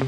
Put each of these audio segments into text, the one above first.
What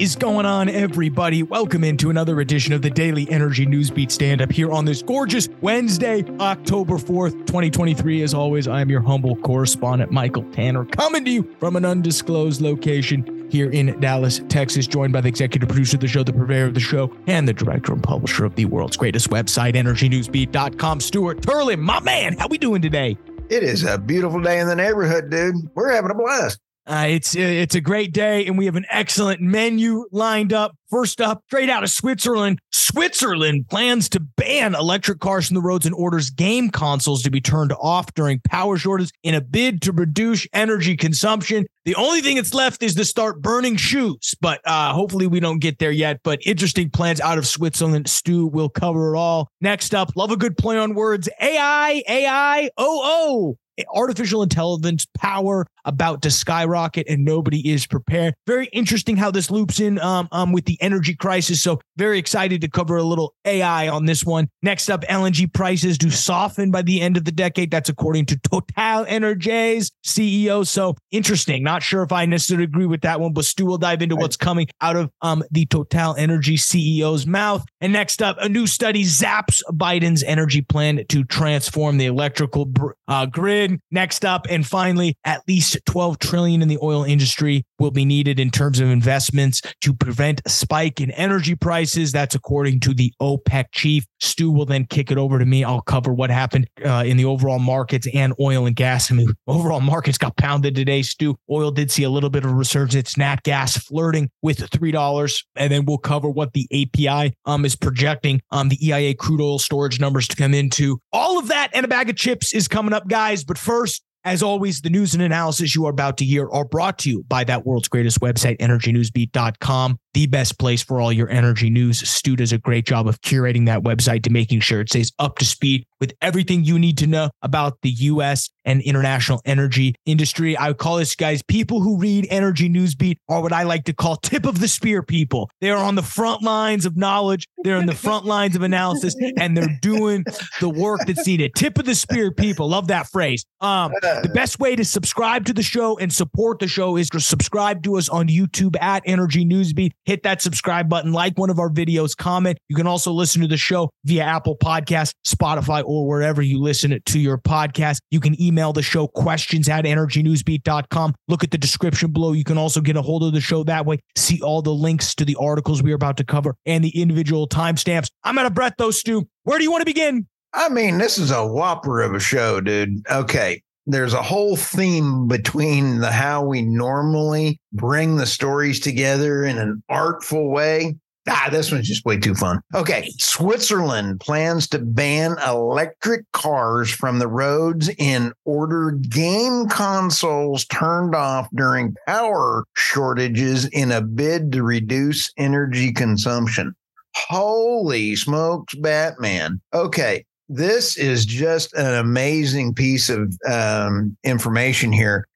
is going on, everybody? Welcome into another edition of the Daily Energy Newsbeat Stand Up here on this gorgeous Wednesday, October 4th, 2023. As always, I am your humble correspondent, Michael Tanner, coming to you from an undisclosed location here in Dallas, Texas, joined by the executive producer of the show, the purveyor of the show, and the director and publisher of the world's greatest website, EnergyNewsbeat.com, Stuart Turley. My man, how we doing today? It is a beautiful day in the neighborhood, dude. We're having a blast. Uh, it's uh, it's a great day, and we have an excellent menu lined up. First up, straight out of Switzerland, Switzerland plans to ban electric cars from the roads and orders game consoles to be turned off during power shortages in a bid to reduce energy consumption. The only thing that's left is to start burning shoes, but uh, hopefully we don't get there yet. But interesting plans out of Switzerland. Stu will cover it all. Next up, love a good play on words. AI, AI, oh, oh artificial intelligence power about to skyrocket and nobody is prepared. Very interesting how this loops in um, um, with the energy crisis. So very excited to cover a little AI on this one. Next up, LNG prices do soften by the end of the decade. That's according to TotalEnergies CEO. So interesting. Not sure if I necessarily agree with that one, but Stu will dive into what's coming out of um, the Total Energy CEO's mouth. And next up, a new study zaps Biden's energy plan to transform the electrical uh, grid. Next up, and finally, at least 12 trillion in the oil industry will be needed in terms of investments to prevent a spike in energy prices. That's according to the OPEC chief. Stu will then kick it over to me. I'll cover what happened uh, in the overall markets and oil and gas. I mean, overall markets got pounded today. Stu, oil did see a little bit of resurgence. Nat gas flirting with three dollars, and then we'll cover what the API um is projecting um the EIA crude oil storage numbers to come into. All of that and a bag of chips is coming up, guys. But first, as always, the news and analysis you are about to hear are brought to you by that world's greatest website, energynewsbeat.com the best place for all your energy news. Stu does a great job of curating that website to making sure it stays up to speed with everything you need to know about the US and international energy industry. I would call this guys people who read Energy Newsbeat are what I like to call tip of the spear people. They are on the front lines of knowledge, they're in the front lines of analysis, and they're doing the work that's needed. Tip of the spear people. Love that phrase. Um, the best way to subscribe to the show and support the show is to subscribe to us on YouTube at Energy Newsbeat hit that subscribe button, like one of our videos, comment. You can also listen to the show via Apple Podcast, Spotify, or wherever you listen to your podcast. You can email the show questions at energynewsbeat.com. Look at the description below. You can also get a hold of the show that way. See all the links to the articles we are about to cover and the individual timestamps. I'm out of breath, though, Stu. Where do you want to begin? I mean, this is a whopper of a show, dude. Okay there's a whole theme between the how we normally bring the stories together in an artful way. Ah, this one's just way too fun. Okay. Switzerland plans to ban electric cars from the roads and order game consoles turned off during power shortages in a bid to reduce energy consumption. Holy smokes, Batman. Okay this is just an amazing piece of um, information here.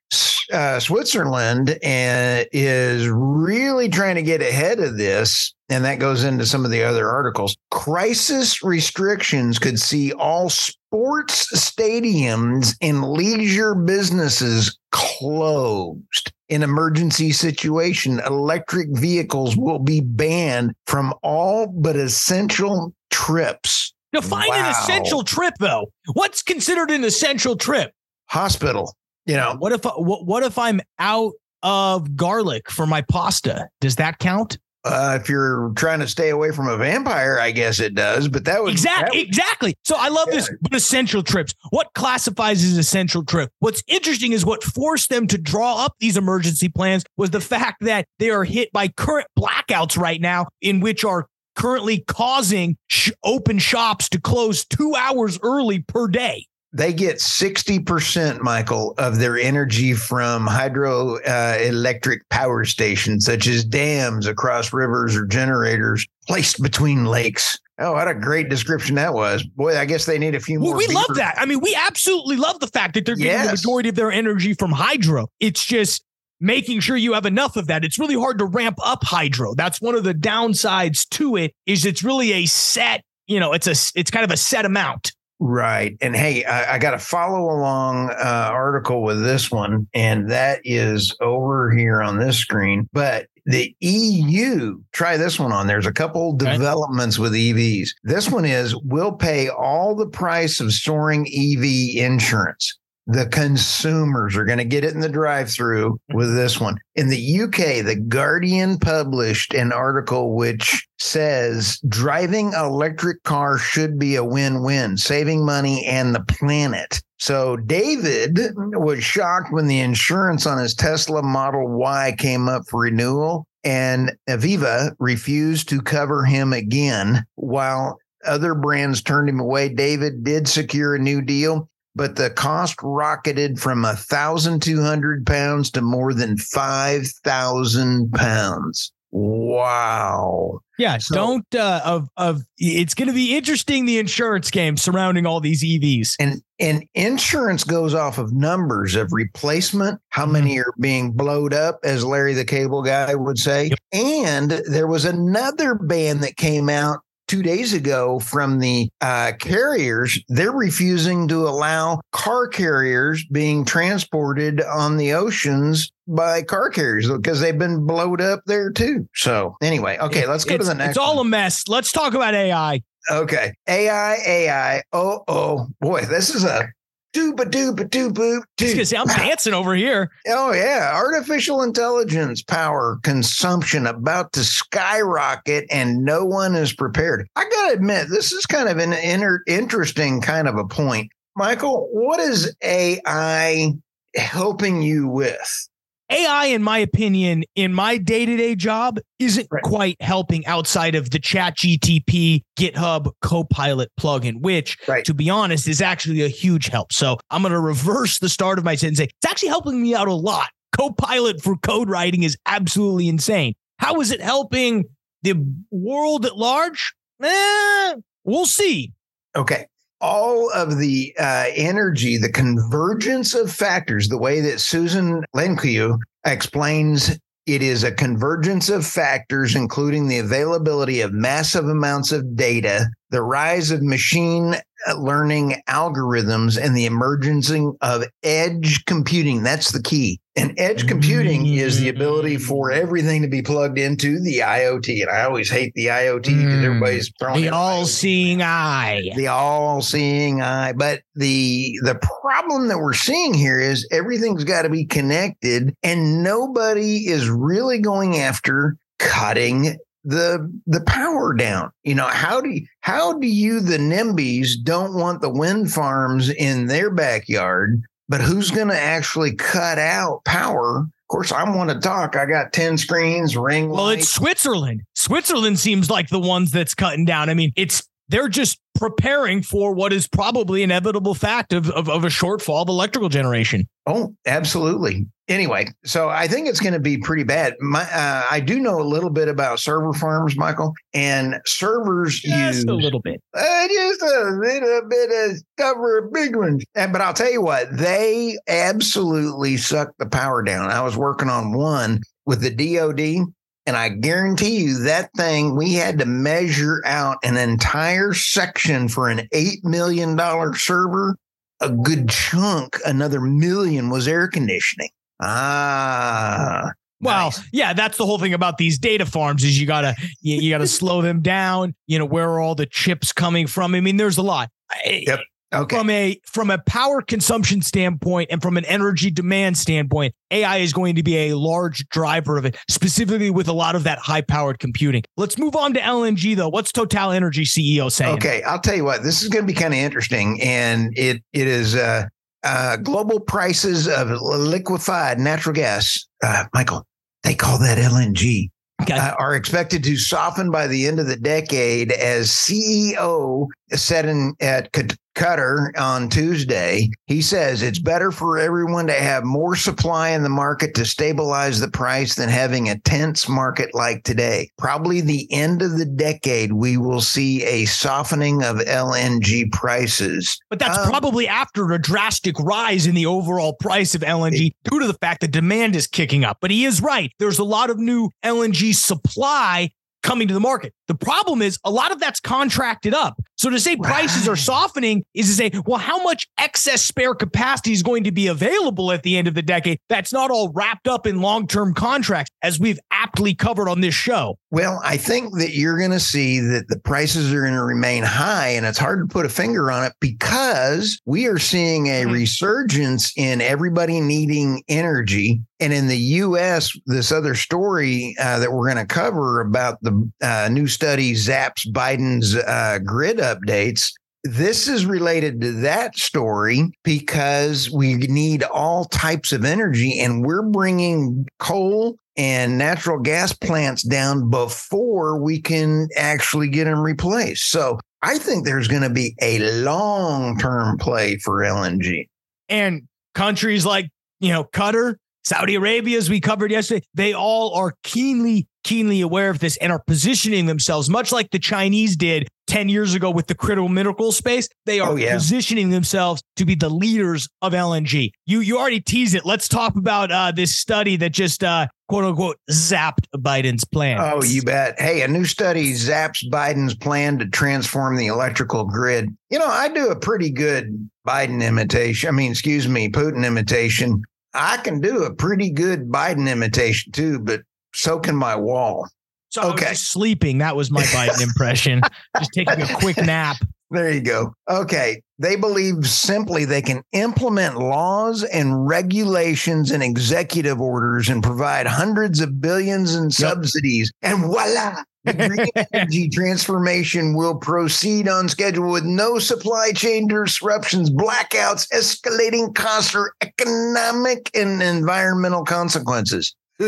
Uh, Switzerland uh, is really trying to get ahead of this, and that goes into some of the other articles. Crisis restrictions could see all sports stadiums and leisure businesses closed. In emergency situation, electric vehicles will be banned from all but essential trips. Define wow. an essential trip, though. What's considered an essential trip? Hospital. You know, what if what, what if I'm out of garlic for my pasta? Does that count? Uh, if you're trying to stay away from a vampire, I guess it does. But that was exactly that would, exactly. So I love yeah. this. But essential trips. What classifies as essential trip? What's interesting is what forced them to draw up these emergency plans was the fact that they are hit by current blackouts right now, in which are currently causing sh- open shops to close two hours early per day. They get 60%, Michael, of their energy from hydroelectric uh, power stations, such as dams across rivers or generators placed between lakes. Oh, what a great description that was. Boy, I guess they need a few more. Well, we love that. I mean, we absolutely love the fact that they're getting yes. the majority of their energy from hydro. It's just making sure you have enough of that. It's really hard to ramp up hydro. That's one of the downsides to it is it's really a set, you know, it's a it's kind of a set amount. Right. And hey, I, I got a follow along uh, article with this one, and that is over here on this screen. But the EU, try this one on. There's a couple developments with EVs. This one is we'll pay all the price of storing EV insurance. The consumers are going to get it in the drive through mm-hmm. with this one. In the UK, The Guardian published an article which says driving electric car should be a win win, saving money and the planet. So David was shocked when the insurance on his Tesla Model Y came up for renewal and Aviva refused to cover him again while other brands turned him away. David did secure a new deal, but the cost rocketed from a thousand two hundred pounds to more than five thousand pounds. Wow. Yeah, So- don't uh, of of it's going to be interesting the insurance game surrounding all these EVs. And and insurance goes off of numbers of replacement, how many are being blowed up, as Larry the Cable Guy would say. Yep. And there was another ban that came out two days ago from the uh, carriers. They're refusing to allow car carriers being transported on the oceans by car carriers because they've been blowed up there too. So anyway, okay, let's go to the next. It's all one. a mess. Let's talk about AI. Okay. AI, AI. Oh, oh. Boy, this is a dooba dooba doo boop Just gonna say I'm dancing over here. Oh, yeah. Artificial intelligence power consumption about to skyrocket and no one is prepared. I got to admit, this is kind of an inter- interesting kind of a point. Michael, what is AI helping you with? AI, in my opinion, in my day to day job, isn't Right. quite helping outside of the Chat GTP GitHub Copilot plugin, which, Right. to be honest, is actually a huge help. So I'm going to reverse the start of my sentence and say it's actually helping me out a lot. Copilot for code writing is absolutely insane. How is it helping the world at large? Eh, we'll see. Okay. All of the uh, energy, the convergence of factors, the way that Susan Lenkiu explains it is a convergence of factors, including the availability of massive amounts of data, the rise of machine learning algorithms, and the emergence of edge computing. That's the key. And edge computing is the ability for everything to be plugged into the IoT. And I always hate the IoT because Mm. everybody's throwing The all-seeing eye. the all-seeing eye but the the problem that we're seeing here is everything's got to be connected and nobody is really going after cutting the the power down you know how do you, how do you the nimbys don't want the wind farms in their backyard but who's going to actually cut out power of course i want to talk i got 10 screens ring Well, lights. it's Switzerland. Switzerland seems like the ones that's cutting down. I mean, it's they're just preparing for what is probably inevitable fact of, of, of a shortfall of electrical generation. Oh, absolutely. Anyway, so I think it's going to be pretty bad. My, uh, I do know a little bit about server farms, Michael, and servers use Just a little bit. uh, just a little bit of cover a big one. And, but I'll tell you what, they absolutely suck the power down. I was working on one with the DoD. And I guarantee you that thing, we had to measure out an entire section for an $8 million server. A good chunk, another million was air conditioning. Ah. Well, nice. yeah, that's the whole thing about these data farms is you gotta you, you gotta slow them down. You know where are all the chips coming from? I mean, there's a lot. Yep. Okay. From a from a power consumption standpoint and from an energy demand standpoint, AI is going to be a large driver of it, specifically with a lot of that high powered computing. Let's move on to LNG though. What's Total Energy CEO saying? Okay, I'll tell you what. This is going to be kind of interesting, and it it is uh, uh, global prices of liquefied natural gas. Uh, Michael, they call that LNG. Okay. Uh, are expected to soften by the end of the decade as CEO said in at Qatar on Tuesday. He says it's better for everyone to have more supply in the market to stabilize the price than having a tense market like today. Probably the end of the decade, we will see a softening of LNG prices. But that's um, probably after a drastic rise in the overall price of LNG due to the fact that demand is kicking up. But he is right. There's a lot of new LNG supply coming to the market. The problem is a lot of that's contracted up. So to say prices are softening is to say, well, how much excess spare capacity is going to be available at the end of the decade that's not all wrapped up in long term contracts, as we've aptly covered on this show? Well, I think that you're going to see that the prices are going to remain high, and it's hard to put a finger on it because we are seeing a mm-hmm. resurgence in everybody needing energy. And in the US, this other story uh, that we're going to cover about the uh, new study zaps Biden's uh, grid updates. This is related to that story because we need all types of energy, and we're bringing coal and natural gas plants down before we can actually get them replaced. So I think there's going to be a long term play for LNG. And countries like, you know, Qatar, Saudi Arabia, as we covered yesterday, they all are keenly keenly aware of this and are positioning themselves, much like the Chinese did 10 years ago with the critical mineral space. They are oh, yeah. positioning themselves to be the leaders of LNG. You you already teased it. Let's talk about uh, this study that just uh, quote unquote zapped Biden's plan. Oh, you bet. Hey, a new study zaps Biden's plan to transform the electrical grid. You know, I do a pretty good Biden imitation. I mean, excuse me, Putin imitation. I can do a pretty good Biden imitation too, but so can my wall. So okay. sleeping. That was my Biden impression. just taking a quick nap. There you go. Okay. They believe simply they can implement laws and regulations and executive orders and provide hundreds of billions in subsidies. Yep. And voila, the green energy transformation will proceed on schedule with no supply chain disruptions, blackouts, escalating costs, or economic and environmental consequences. All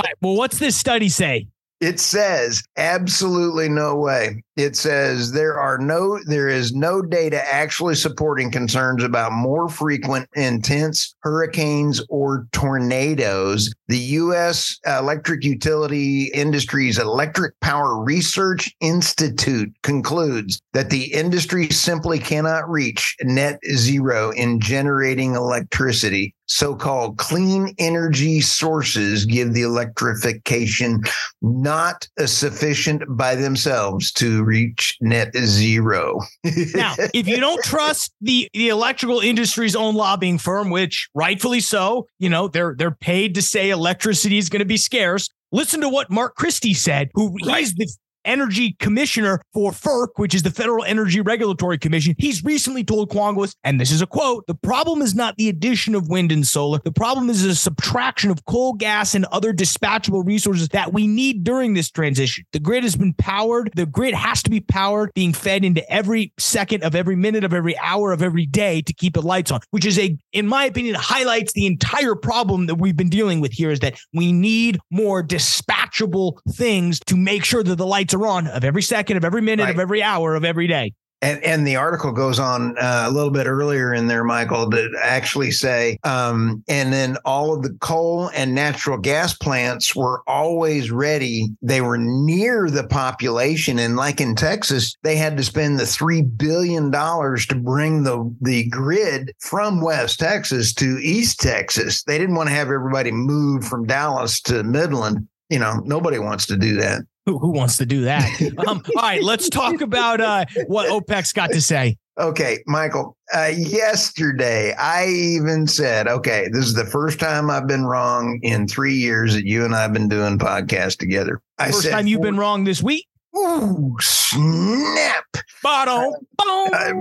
right. Well, what's this study say? It says absolutely no way. It says there are no there is no data actually supporting concerns about more frequent intense hurricanes or tornadoes. The US Electric Utility Industries Electric Power Research Institute concludes that the industry simply cannot reach net zero in generating electricity so called clean energy sources give the electrification not sufficient by themselves to reach net zero. now, if you don't trust the, the electrical industry's own lobbying firm, which rightfully so, you know, they're they're paid to say electricity is going to be scarce. Listen to what Mark Christie said, who right. he's the energy commissioner for FERC, which is the Federal Energy Regulatory Commission, he's recently told Congress, and this is a quote, the problem is not the addition of wind and solar. The problem is a subtraction of coal, gas, and other dispatchable resources that we need during this transition. The grid has been powered. The grid has to be powered, being fed into every second of every minute of every hour of every day to keep the lights on, which is a, in my opinion, highlights the entire problem that we've been dealing with here is that we need more dispatchable things to make sure that the lights lights are on of every second, of every minute, right. of every hour, of every day. And, and the article goes on uh, a little bit earlier in there, Michael, to actually say, um, and then all of the coal and natural gas plants were always ready. They were near the population. And like in Texas, they had to spend the $3 billion to bring the, the grid from West Texas to East Texas. They didn't want to have everybody move from Dallas to Midland. You know, nobody wants to do that. Who, who wants to do that? um, all right, let's talk about uh, what OPEC's got to say. Okay, Michael. Uh, yesterday, I even said, okay, this is the first time I've been wrong in three years that you and I have been doing podcasts together. I first said, time you've been wrong this week. Ooh, snap! Bottle. I,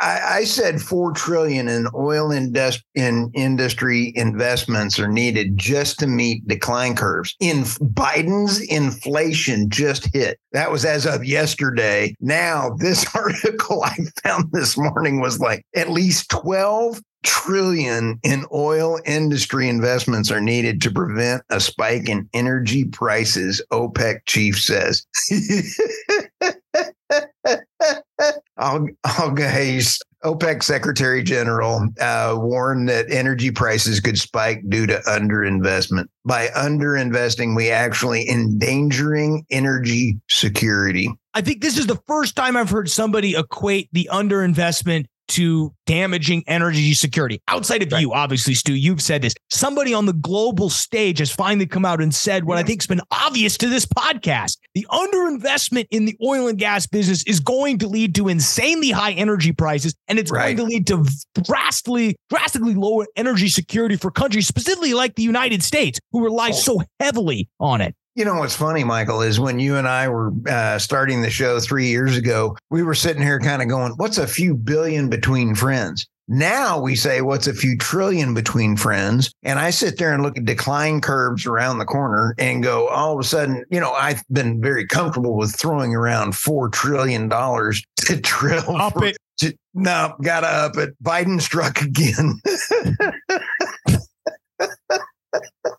I, said four trillion in oil indus- in industry investments are needed just to meet decline curves. In Biden's inflation just hit. That was as of yesterday. Now, this article I found this morning was like at least 12 trillion in oil industry investments are needed to prevent a spike in energy prices, OPEC chief says. I'll, go. OPEC Secretary General uh, warned that energy prices could spike due to underinvestment. By underinvesting, we actually endangering energy security. I think this is the first time I've heard somebody equate the underinvestment to damaging energy security. Outside of right. you, obviously, Stu, you've said this. Somebody on the global stage has finally come out and said what I think has been obvious to this podcast. The underinvestment in the oil and gas business is going to lead to insanely high energy prices, and it's right. going to lead to drastically, drastically lower energy security for countries, specifically like the United States, who rely oh. so heavily on it. You know what's funny, Michael, is when you and I were uh, starting the show three years ago, we were sitting here kind of going, "What's a few billion between friends?" Now we say, "What's a few trillion between friends?" And I sit there and look at decline curves around the corner and go, all of a sudden, you know, I've been very comfortable with throwing around four trillion dollars to drill. Up it. To, no, gotta up it. Biden struck again.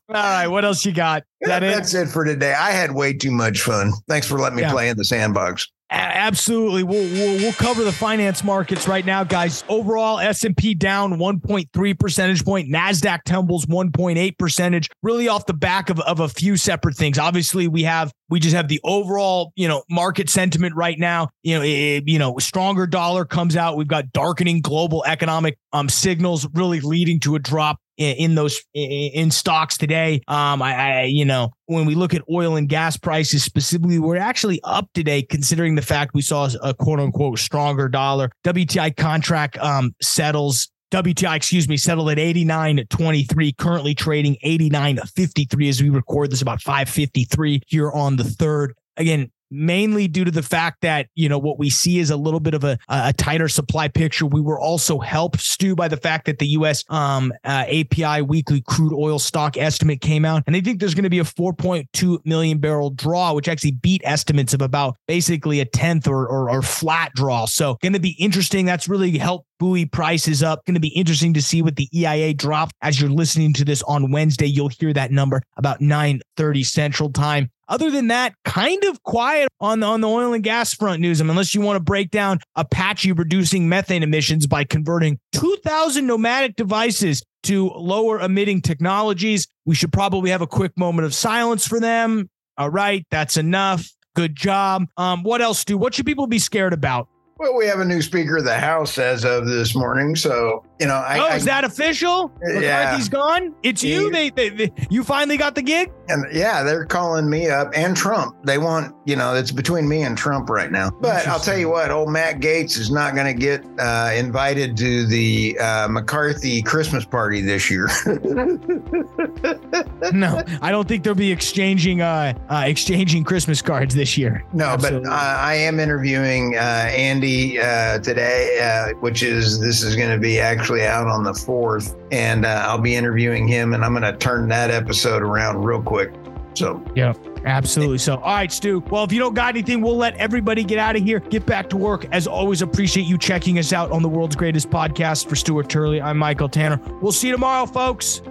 All right, what else you got? That That's it? it for today. I had way too much fun. Thanks for letting me yeah. play in the sandbox. Absolutely. We'll, we'll, we'll cover the finance markets right now, guys. Overall, S&P down 1.3 percentage point. NASDAQ tumbles 1.8 percentage, really off the back of, of a few separate things. Obviously, we have we just have the overall, you know, market sentiment right now. You know, it, you know, stronger dollar comes out. We've got darkening global economic um signals really leading to a drop in, those in stocks today. Um, I, I, you know, when we look at oil and gas prices specifically, we're actually up today, considering the fact we saw a quote unquote stronger dollar. WTI contract um settles WTI, excuse me, settled at 89.23, currently trading 89.53 as we record this about 5.53 here on the third. Again, mainly due to the fact that you know what we see is a little bit of a, a tighter supply picture. We were also helped, Stu, by the fact that the U.S. Um, uh, API weekly crude oil stock estimate came out, and they think there's going to be a 4.2 million barrel draw, which actually beat estimates of about basically a tenth or, or, or flat draw. So going to be interesting. That's really helped buoy prices up. Going to be interesting to see what the EIA dropped. As you're listening to this on Wednesday, you'll hear that number about 9:30 Central Time. Other than that, kind of quiet on the, on the oil and gas front news. I mean, unless you want to break down Apache reducing methane emissions by converting 2,000 pneumatic devices to lower emitting technologies. We should probably have a quick moment of silence for them. All right, that's enough. Good job. Um, what else, do? What should people be scared about? Well, we have a new Speaker of the House as of this morning, so you know. I, oh, is that official? Yeah, McCarthy's gone. It's he, you. They, they, they, you finally got the gig. And yeah, they're calling me up and Trump. They want, you know, it's between me and Trump right now. But I'll tell you what, old Matt Gaetz is not going to get uh, invited to the uh, McCarthy Christmas party this year. no, I don't think they'll be exchanging uh, uh exchanging Christmas cards this year. No, Absolutely. but I am interviewing uh, Andy uh, today, uh, which is this is going to be actually out on the fourth, and uh, I'll be interviewing him, and I'm going to turn that episode around real quick. So yeah. Absolutely. So, all right, Stu. Well, if you don't got anything, we'll let everybody get out of here, get back to work. As always, appreciate you checking us out on the world's greatest podcast. For Stuart Turley, I'm Michael Tanner. We'll see you tomorrow, folks.